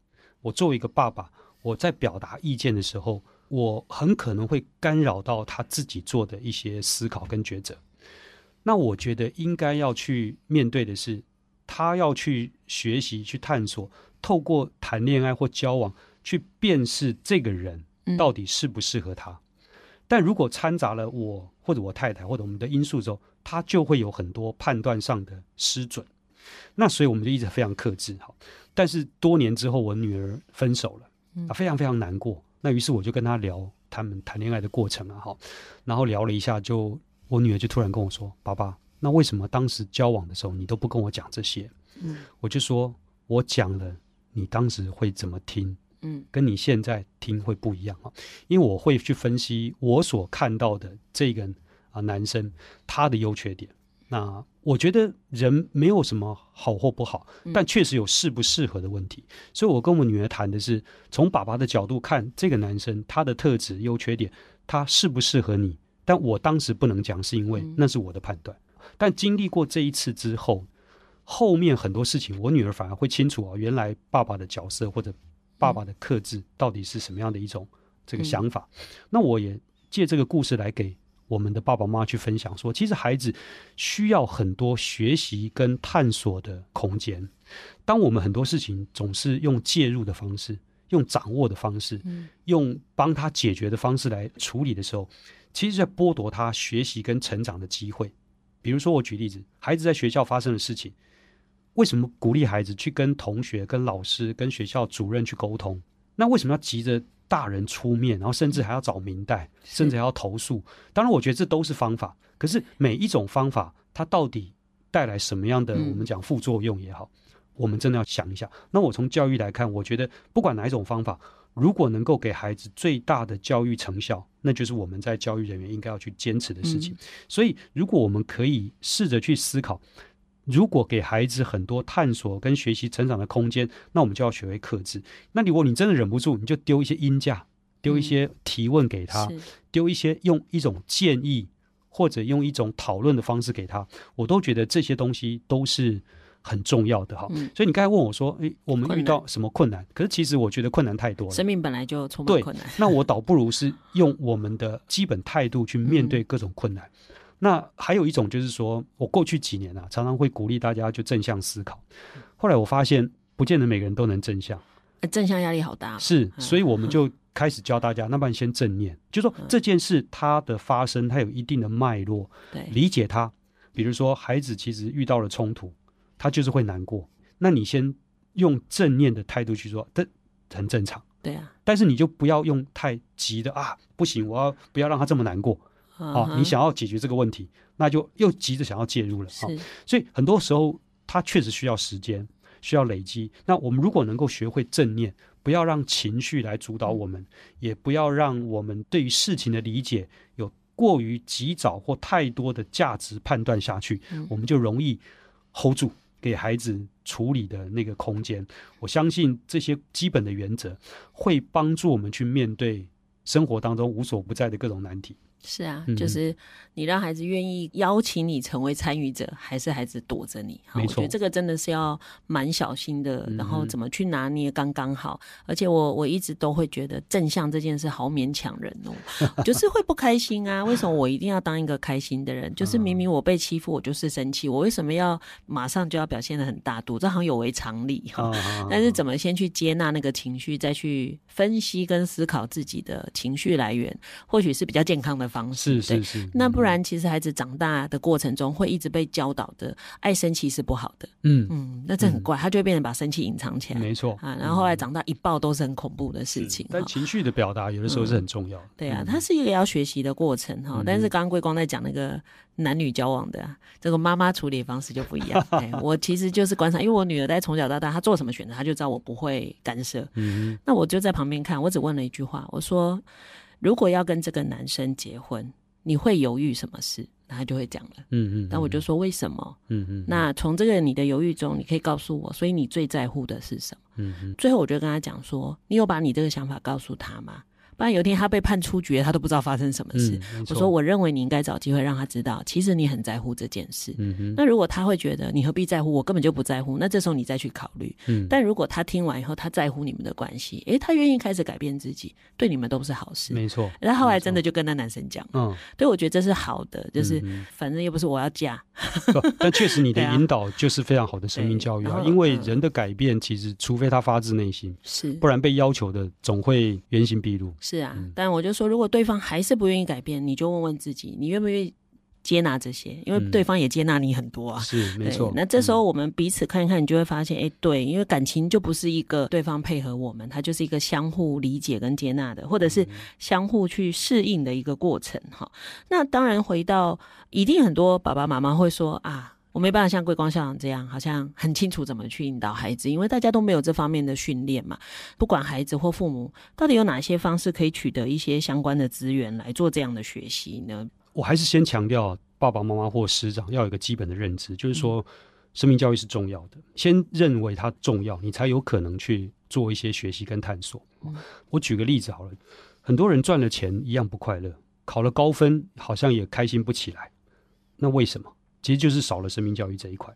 Speaker 3: 我作为一个爸爸，我在表达意见的时候，我很可能会干扰到他自己做的一些思考跟抉择。那我觉得应该要去面对的是，他要去学习、去探索，透过谈恋爱或交往。去辨识这个人到底适不适合他，嗯、但如果掺杂了我或者我太太或者我们的因素之后，他就会有很多判断上的失准。那所以我们就一直非常克制。好，但是多年之后，我女儿分手了，啊，非常非常难过。那于是我就跟她聊他们谈恋爱的过程啊，好，然后聊了一下，就我女儿就突然跟我说：“爸爸，那为什么当时交往的时候你都不跟我讲这些？”嗯，我就说：“我讲了，你当时会怎么听？”嗯，跟你现在听会不一样啊，因为我会去分析我所看到的这个啊男生他的优缺点。那我觉得人没有什么好或不好，但确实有适不适合的问题。所以我跟我女儿谈的是从爸爸的角度看这个男生他的特质优缺点，他适不适合你。但我当时不能讲，是因为那是我的判断。但经历过这一次之后，后面很多事情我女儿反而会清楚啊，原来爸爸的角色或者。爸爸的克制到底是什么样的一种这个想法？嗯、那我也借这个故事来给我们的爸爸妈妈去分享说，其实孩子需要很多学习跟探索的空间。当我们很多事情总是用介入的方式、用掌握的方式、嗯、用帮他解决的方式来处理的时候，其实在剥夺他学习跟成长的机会。比如说，我举例子，孩子在学校发生的事情。为什么鼓励孩子去跟同学、跟老师、跟学校主任去沟通？那为什么要急着大人出面，然后甚至还要找民代，甚至还要投诉？当然，我觉得这都是方法。可是每一种方法，它到底带来什么样的我们讲副作用也好，我们真的要想一下。那我从教育来看，我觉得不管哪一种方法，如果能够给孩子最大的教育成效，那就是我们在教育人员应该要去坚持的事情。所以，如果我们可以试着去思考。如果给孩子很多探索跟学习成长的空间，那我们就要学会克制。那如果你真的忍不住，你就丢一些音架，丢一些提问给他，丢、嗯、一些用一种建议或者用一种讨论的方式给他，我都觉得这些东西都是很重要的哈。嗯、所以你刚才问我说，诶，我们遇到什么困难？困难。可是其实我觉得困难太多了，
Speaker 1: 生命本来就充满困难。
Speaker 3: 那我倒不如是用我们的基本态度去面对各种困难。嗯那还有一种就是说，我过去几年啊，常常会鼓励大家就正向思考。后来我发现，不见得每个人都能正向，
Speaker 1: 正向压力好大。
Speaker 3: 是，所以我们就开始教大家，那不然先正念，就说这件事它的发生，它有一定的脉络，对，理解它。比如说，孩子其实遇到了冲突，他就是会难过。那你先用正念的态度去说，这很正常。
Speaker 1: 对啊，
Speaker 3: 但是你就不要用太急的啊，不行，我要不要让他这么难过。啊，你想要解决这个问题，那就又急着想要介入了。是，所以很多时候他确实需要时间，需要累积。那我们如果能够学会正念，不要让情绪来主导我们，也不要让我们对于事情的理解有过于急躁或太多的价值判断下去，我们就容易 hold 住给孩子处理的那个空间。我相信这些基本的原则会帮助我们去面对生活当中无所不在的各种难题。
Speaker 1: 是啊，就是你让孩子愿意邀请你成为参与者，还是孩子躲着你？没错，我觉得这个真的是要蛮小心的，然后怎么去拿捏刚刚好。而且我我一直都会觉得正向这件事好勉强人哦，就是会不开心啊。为什么我一定要当一个开心的人？就是明明我被欺负，我就是生气，我为什么要马上就要表现的很大度？这好像有违常理哈。但是怎么先去接纳那个情绪，再去分析跟思考自己的情绪来源，或许是比较健康的。方式。
Speaker 3: 是是是。
Speaker 1: 那不然，其实孩子长大的过程中会一直被教导的，爱生气是不好的。
Speaker 3: 嗯
Speaker 1: 嗯，那这很怪，他就会变成把生气隐藏起来。
Speaker 3: 没错
Speaker 1: 啊，然后后来长大一爆都是很恐怖的事情。
Speaker 3: 但情绪的表达有的时候是很重要的。
Speaker 1: 对啊，它是一个要学习的过程哈。但是刚刚桂光在讲那个男女交往的这个妈妈处理方式就不一样。我其实就是观察，因为我女儿在从小到大，她做什么选择，她就知道我不会干涉。嗯，那我就在旁边看，我只问了一句话，我说：“如果要跟这个男生结婚，你会犹豫什么事？”那他就会讲了。嗯嗯。那我就说为什么？嗯嗯。那从这个你的犹豫中，你可以告诉我，所以你最在乎的是什么？嗯嗯。最后我就跟他讲说：“你有把你这个想法告诉他吗？”不然有一天他被判出局，他都不知道发生什么事。嗯、我说，我认为你应该找机会让他知道，其实你很在乎这件事。嗯、哼那如果他会觉得你何必在乎，我根本就不在乎，那这时候你再去考虑。嗯、但如果他听完以后，他在乎你们的关系，诶，他愿意开始改变自己，对你们都是好事。
Speaker 3: 没错。
Speaker 1: 然后后来真的就跟那男生讲，嗯，对，我觉得这是好的，就是、反正又不是我要嫁。
Speaker 3: 但确实你的 引导就是非常好的生命教育啊，因为人的改变其实除非他发自内心，是，不然被要求的总会原形毕露。
Speaker 1: 是啊，嗯、但我。就说，如果对方还是不愿意改变，你就问问自己，你愿不愿意接纳这些？因为对方也接纳你很多啊。
Speaker 3: 是，没错。
Speaker 1: 那这时候我们彼此看一看，你就会发现，哎、嗯，对，因为感情就不是一个对方配合我们，它就是一个相互理解跟接纳的，或者是相互去适应的一个过程。哈，那当然回到，一定很多爸爸妈妈会说啊。我没办法像桂光校长这样，好像很清楚怎么去引导孩子，因为大家都没有这方面的训练嘛。不管孩子或父母，到底有哪些方式可以取得一些相关的资源来做这样的学习呢？
Speaker 3: 我还是先强调，爸爸妈妈或师长要有一个基本的认知，就是说，生命教育是重要的。先认为它重要，你才有可能去做一些学习跟探索。我举个例子好了，很多人赚了钱一样不快乐，考了高分好像也开心不起来，那为什么？其实就是少了生命教育这一块，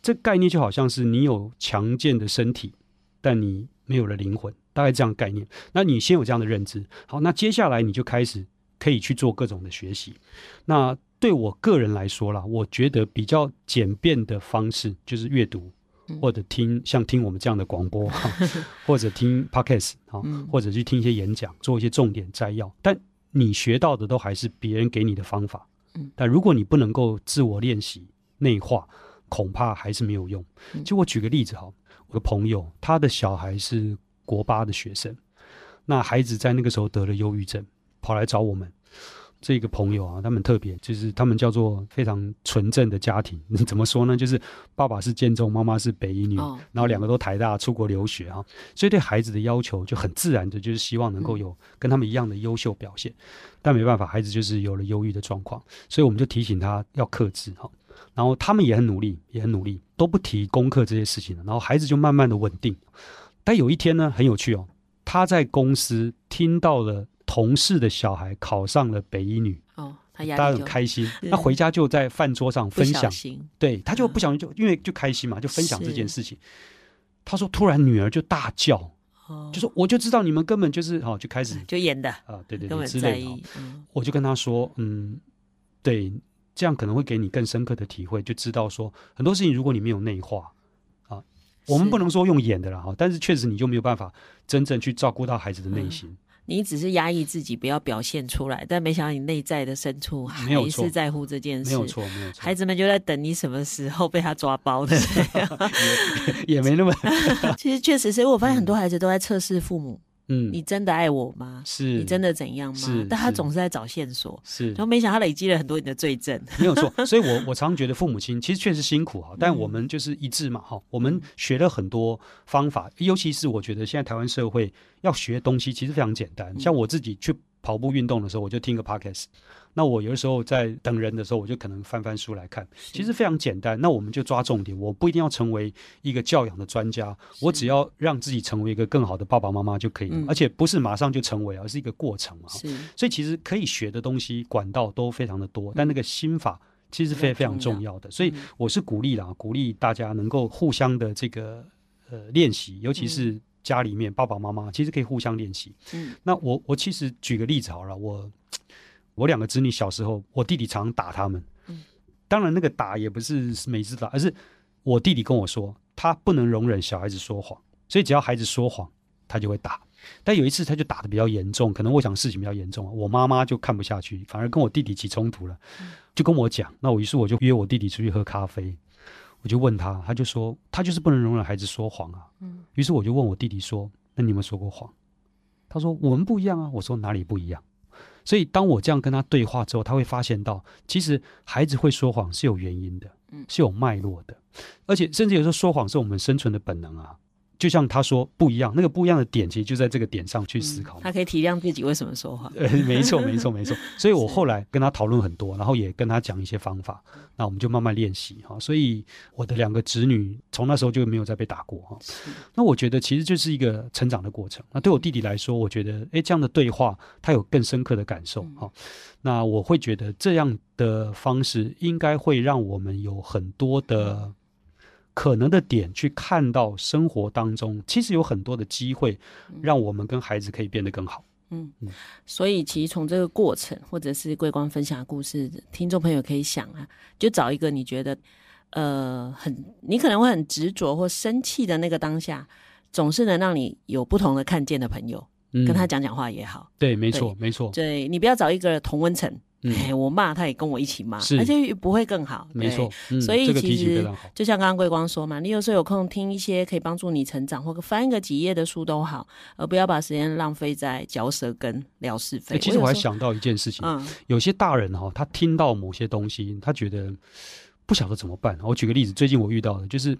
Speaker 3: 这概念就好像是你有强健的身体，但你没有了灵魂，大概这样概念。那你先有这样的认知，好，那接下来你就开始可以去做各种的学习。那对我个人来说啦，我觉得比较简便的方式就是阅读，或者听像听我们这样的广播，或者听 Podcast 啊，或者去听一些演讲，做一些重点摘要。但你学到的都还是别人给你的方法。但如果你不能够自我练习内化，恐怕还是没有用。就我举个例子哈，我的朋友他的小孩是国八的学生，那孩子在那个时候得了忧郁症，跑来找我们。这个朋友啊，他们特别，就是他们叫做非常纯正的家庭。怎么说呢？就是爸爸是建中，妈妈是北一女，哦、然后两个都台大出国留学啊，所以对孩子的要求就很自然的，就是希望能够有跟他们一样的优秀表现。嗯、但没办法，孩子就是有了忧郁的状况，所以我们就提醒他要克制哈。然后他们也很努力，也很努力，都不提功课这些事情了。然后孩子就慢慢的稳定。但有一天呢，很有趣哦，他在公司听到了。同事的小孩考上了北一女，哦，他压力大家很开心。那回家就在饭桌上分享，对，他就不想就、嗯、因为就开心嘛，就分享这件事情。是。他说，突然女儿就大叫，哦、就说我就知道你们根本就是好、哦，就开始
Speaker 1: 就演的。
Speaker 3: 啊，对对对，之类的。嗯、我就跟他说，嗯，对，这样可能会给你更深刻的体会，就知道说很多事情，如果你没有内化啊，我们不能说用演的了哈，但是确实你就没有办法真正去照顾到孩子的内心。嗯
Speaker 1: 你只是压抑自己，不要表现出来，但没想到你内在的深处还是在乎这件事。
Speaker 3: 没有错，没有错。
Speaker 1: 孩子们就在等你什么时候被他抓包的，
Speaker 3: 也，也没那么。
Speaker 1: 其实确实是，我发现很多孩子都在测试父母。嗯，你真的爱我吗？是你真的怎样吗？是，但他总是在找线索。是，然后没想到他累积了很多你的罪证。
Speaker 3: 没有错，所以我我常觉得父母亲其实确实辛苦哈，但我们就是一致嘛哈。我们学了很多方法，尤其是我觉得现在台湾社会要学东西其实非常简单，像我自己去跑步运动的时候，我就听个 podcast。那我有的时候在等人的时候，我就可能翻翻书来看，其实非常简单。那我们就抓重点，我不一定要成为一个教养的专家，我只要让自己成为一个更好的爸爸妈妈就可以了。而且不是马上就成为，而是一个过程嘛。所以其实可以学的东西管道都非常的多，但那个心法其实非非常重要的。所以我是鼓励啦，鼓励大家能够互相的这个呃练习，尤其是家里面爸爸妈妈其实可以互相练习。嗯，那我我其实举个例子好了，我。我两个子女小时候，我弟弟常打他们。当然那个打也不是每次打，而是我弟弟跟我说，他不能容忍小孩子说谎，所以只要孩子说谎，他就会打。但有一次他就打的比较严重，可能我想事情比较严重，我妈妈就看不下去，反而跟我弟弟起冲突了，就跟我讲。那我于是我就约我弟弟出去喝咖啡，我就问他，他就说他就是不能容忍孩子说谎啊。嗯，于是我就问我弟弟说：“那你有没有说过谎？”他说：“我们不一样啊。”我说：“哪里不一样？”所以当我这样跟他对话之后，他会发现到，其实孩子会说谎是有原因的，是有脉络的，而且甚至有时候说谎是我们生存的本能啊。就像他说不一样，那个不一样的点，其实就在这个点上去思考。
Speaker 1: 嗯、他可以体谅自己为什么说话。
Speaker 3: 呃，没错，没错，没错。所以我后来跟他讨论很多，然后也跟他讲一些方法。那我们就慢慢练习哈。所以我的两个侄女从那时候就没有再被打过哈。那我觉得其实就是一个成长的过程。那对我弟弟来说，我觉得诶，这样的对话他有更深刻的感受哈。那我会觉得这样的方式应该会让我们有很多的。可能的点去看到生活当中，其实有很多的机会，让我们跟孩子可以变得更好。
Speaker 1: 嗯嗯，所以其实从这个过程，或者是桂光分享的故事，听众朋友可以想啊，就找一个你觉得呃很，你可能会很执着或生气的那个当下，总是能让你有不同的看见的朋友，嗯、跟他讲讲话也好。
Speaker 3: 对，没错，没错。
Speaker 1: 对，你不要找一个同温层。我骂他也跟我一起骂，而且不会更好。
Speaker 3: 没错，嗯、
Speaker 1: 所以其实、就像刚刚桂光说嘛，你有时候有空听一些可以帮助你成长，或者翻个几页的书都好，而不要把时间浪费在嚼舌根聊是非。
Speaker 3: 其实我还想到一件事情，嗯、有些大人哈、哦，他听到某些东西，他觉得不晓得怎么办。我举个例子，最近我遇到的就是。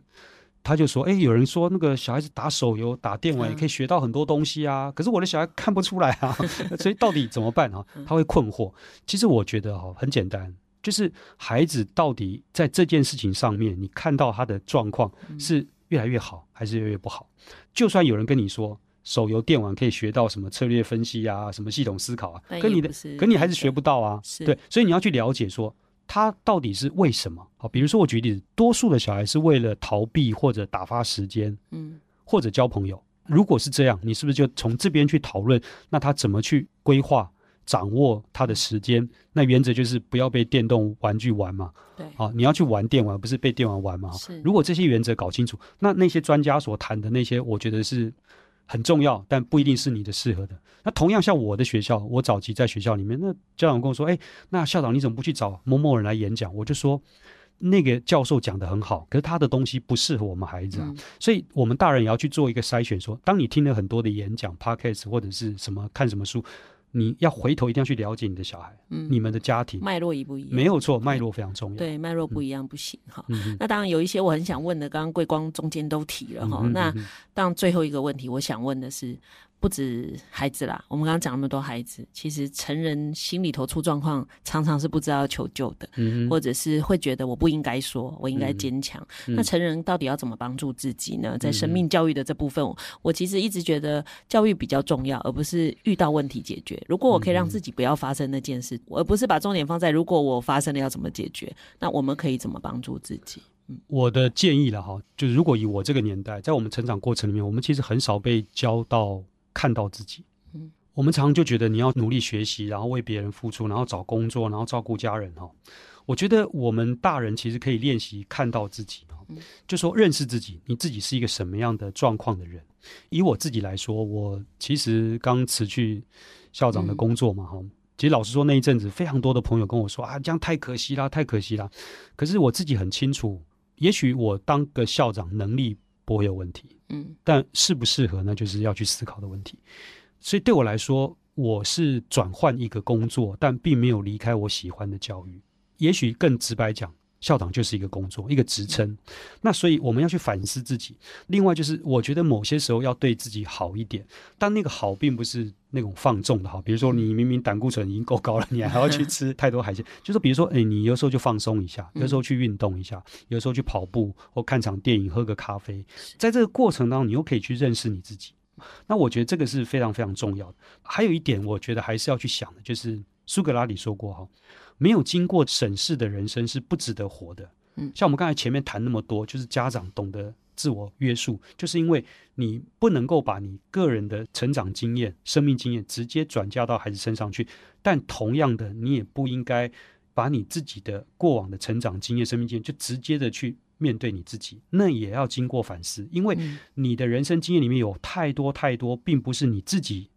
Speaker 3: 他就说：“哎，有人说那个小孩子打手游、打电玩也可以学到很多东西啊，可是我的小孩看不出来啊，所以到底怎么办啊？他会困惑。其实我觉得哈，很简单，就是孩子到底在这件事情上面，你看到他的状况是越来越好，还是越来越不好？就算有人跟你说手游、电玩可以学到什么策略分析啊，什么系统思考啊，跟你的，可你还是学不到啊。对，所以你要去了解说。”他到底是为什么？好，比如说我举例子，多数的小孩是为了逃避或者打发时间，嗯，或者交朋友。如果是这样，你是不是就从这边去讨论？那他怎么去规划、掌握他的时间？那原则就是不要被电动玩具玩嘛。对，好，你要去玩电玩，不是被电玩玩嘛？是。如果这些原则搞清楚，那那些专家所谈的那些，我觉得是。很重要，但不一定是你的适合的。那同样像我的学校，我早期在学校里面，那家长跟我说：“哎，那校长你怎么不去找某某人来演讲？”我就说：“那个教授讲得很好，可是他的东西不适合我们孩子啊。嗯”所以，我们大人也要去做一个筛选，说：当你听了很多的演讲、podcast 或者是什么看什么书。你要回头一定要去了解你的小孩，嗯，你们的家庭
Speaker 1: 脉络一不一样？
Speaker 3: 没有错，脉络非常重要。
Speaker 1: 对，脉络不一样不行哈。那当然有一些我很想问的，刚刚桂光中间都提了哈。那当然最后一个问题，我想问的是。不止孩子啦，我们刚刚讲那么多孩子，其实成人心里头出状况，常常是不知道要求救的，或者是会觉得我不应该说，我应该坚强。嗯、那成人到底要怎么帮助自己呢？在生命教育的这部分，嗯、我其实一直觉得教育比较重要，而不是遇到问题解决。如果我可以让自己不要发生那件事，嗯、而不是把重点放在如果我发生了要怎么解决，那我们可以怎么帮助自己？嗯、
Speaker 3: 我的建议了哈，就是如果以我这个年代，在我们成长过程里面，我们其实很少被教到。看到自己，嗯，我们常常就觉得你要努力学习，然后为别人付出，然后找工作，然后照顾家人哈。我觉得我们大人其实可以练习看到自己，就说认识自己，你自己是一个什么样的状况的人。以我自己来说，我其实刚辞去校长的工作嘛，哈、嗯，其实老实说那一阵子，非常多的朋友跟我说啊，这样太可惜啦，太可惜啦。可是我自己很清楚，也许我当个校长能力不会有问题。嗯，但适不适合，呢就是要去思考的问题。所以对我来说，我是转换一个工作，但并没有离开我喜欢的教育。也许更直白讲，校长就是一个工作，一个职称。那所以我们要去反思自己。另外就是，我觉得某些时候要对自己好一点，但那个好并不是那种放纵的哈。比如说，你明明胆固醇已经够高了，你还要去吃 太多海鲜。就是比如说，哎，你有时候就放松一下，有时候去运动一下，有时候去跑步或看场电影、喝个咖啡。在这个过程当中，你又可以去认识你自己。那我觉得这个是非常非常重要的。还有一点，我觉得还是要去想的，就是苏格拉底说过哈。没有经过审视的人生是不值得活的。嗯，像我们刚才前面谈那么多，就是家长懂得自我约束，就是因为你不能够把你个人的成长经验、生命经验直接转嫁到孩子身上去。但同样的，你也不应该把你自己的过往的成长经验、生命经验就直接的去面对你自己，那也要经过反思，因为你的人生经验里面有太多太多，并不是你自己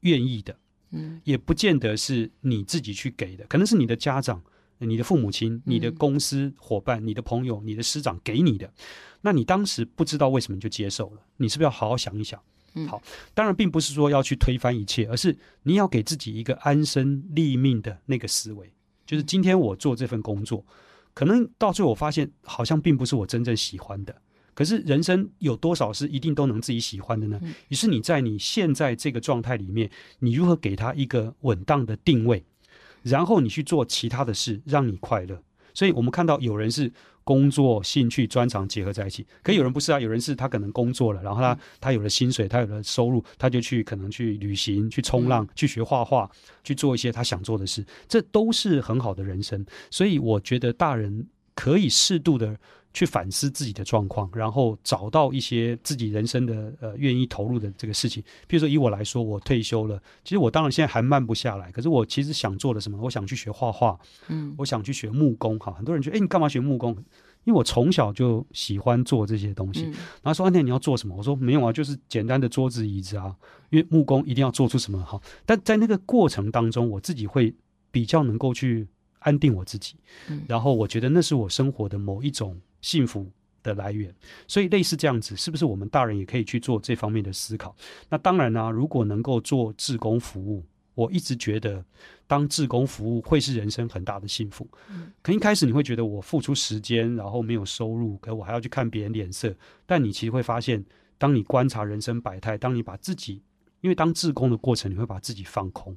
Speaker 3: 愿意的，嗯，也不见得是你自己去给的，可能是你的家长、你的父母亲、你的公司伙伴、你的朋友、你的师长给你的，那你当时不知道为什么你就接受了，你是不是要好好想一想？好，当然并不是说要去推翻一切，而是你要给自己一个安身立命的那个思维。就是今天我做这份工作，可能到最后我发现好像并不是我真正喜欢的。可是人生有多少是一定都能自己喜欢的呢？于是你在你现在这个状态里面，你如何给他一个稳当的定位，然后你去做其他的事，让你快乐。所以我们看到有人是。工作、兴趣、专长结合在一起，可有人不是啊？有人是他可能工作了，然后他他有了薪水，他有了收入，他就去可能去旅行、去冲浪、去学画画、去做一些他想做的事，这都是很好的人生。所以我觉得大人可以适度的。去反思自己的状况，然后找到一些自己人生的呃愿意投入的这个事情。譬如说，以我来说，我退休了，其实我当然现在还慢不下来，可是我其实想做的什么？我想去学画画，嗯，我想去学木工。哈，很多人觉得，哎，你干嘛学木工？因为我从小就喜欢做这些东西。嗯、然后说，安天你要做什么？我说没有啊，就是简单的桌子椅子啊。因为木工一定要做出什么好，但在那个过程当中，我自己会比较能够去安定我自己，嗯、然后我觉得那是我生活的某一种。幸福的来源，所以类似这样子，是不是我们大人也可以去做这方面的思考？那当然呢、啊，如果能够做志工服务，我一直觉得当志工服务会是人生很大的幸福。嗯，可一开始你会觉得我付出时间，然后没有收入，可我还要去看别人脸色。但你其实会发现，当你观察人生百态，当你把自己，因为当志工的过程，你会把自己放空，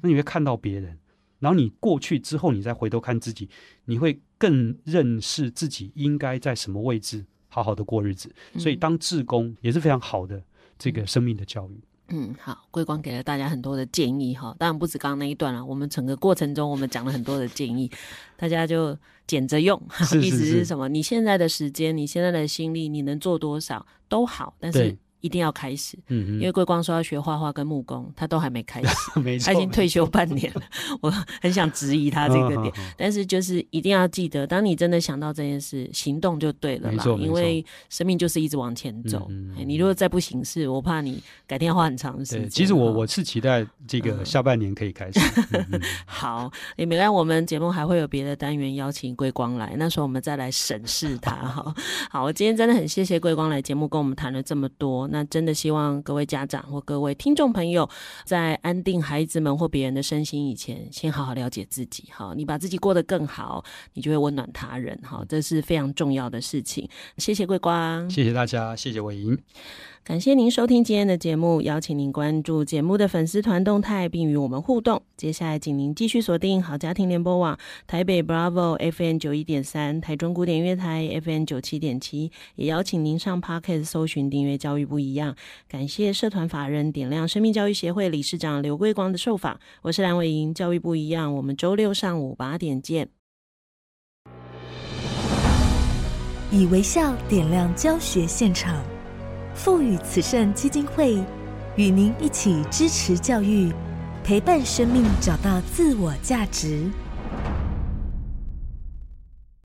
Speaker 3: 那你会看到别人。然后你过去之后，你再回头看自己，你会更认识自己应该在什么位置好好的过日子。所以当志工也是非常好的这个生命的教育。
Speaker 1: 嗯，好，桂光给了大家很多的建议哈，当然不止刚刚那一段了，我们整个过程中我们讲了很多的建议，大家就捡着用。
Speaker 3: 是是是，
Speaker 1: 意思是什么？你现在的时间，你现在的心力，你能做多少都好，但是。一定要开始，嗯嗯，因为桂光说要学画画跟木工，他都还没开始，
Speaker 3: 没错，
Speaker 1: 他已经退休半年了。我很想质疑他这个点，但是就是一定要记得，当你真的想到这件事，行动就对了嘛。因为生命就是一直往前走。你如果再不行事，我怕你改天要花很长时间。
Speaker 3: 其实我我是期待这个下半年可以开始。
Speaker 1: 好，也没关系，我们节目还会有别的单元邀请桂光来，那时候我们再来审视他。哈，好，我今天真的很谢谢桂光来节目跟我们谈了这么多。那真的希望各位家长或各位听众朋友，在安定孩子们或别人的身心以前，先好好了解自己。哈，你把自己过得更好，你就会温暖他人。哈，这是非常重要的事情。谢谢桂光，
Speaker 3: 谢谢大家，谢谢魏莹。
Speaker 1: 感谢您收听今天的节目，邀请您关注节目的粉丝团动态，并与我们互动。接下来，请您继续锁定好家庭联播网台北 Bravo FM 九一点三、台中古典乐台 FM 九七点七，也邀请您上 Podcast 搜寻订阅教育不一样。感谢社团法人点亮生命教育协会理事长刘桂光的受访，我是蓝伟莹，教育不一样，我们周六上午八点见。
Speaker 4: 以微笑点亮教学现场。赋予慈善基金会与您一起支持教育，陪伴生命找到自我价值。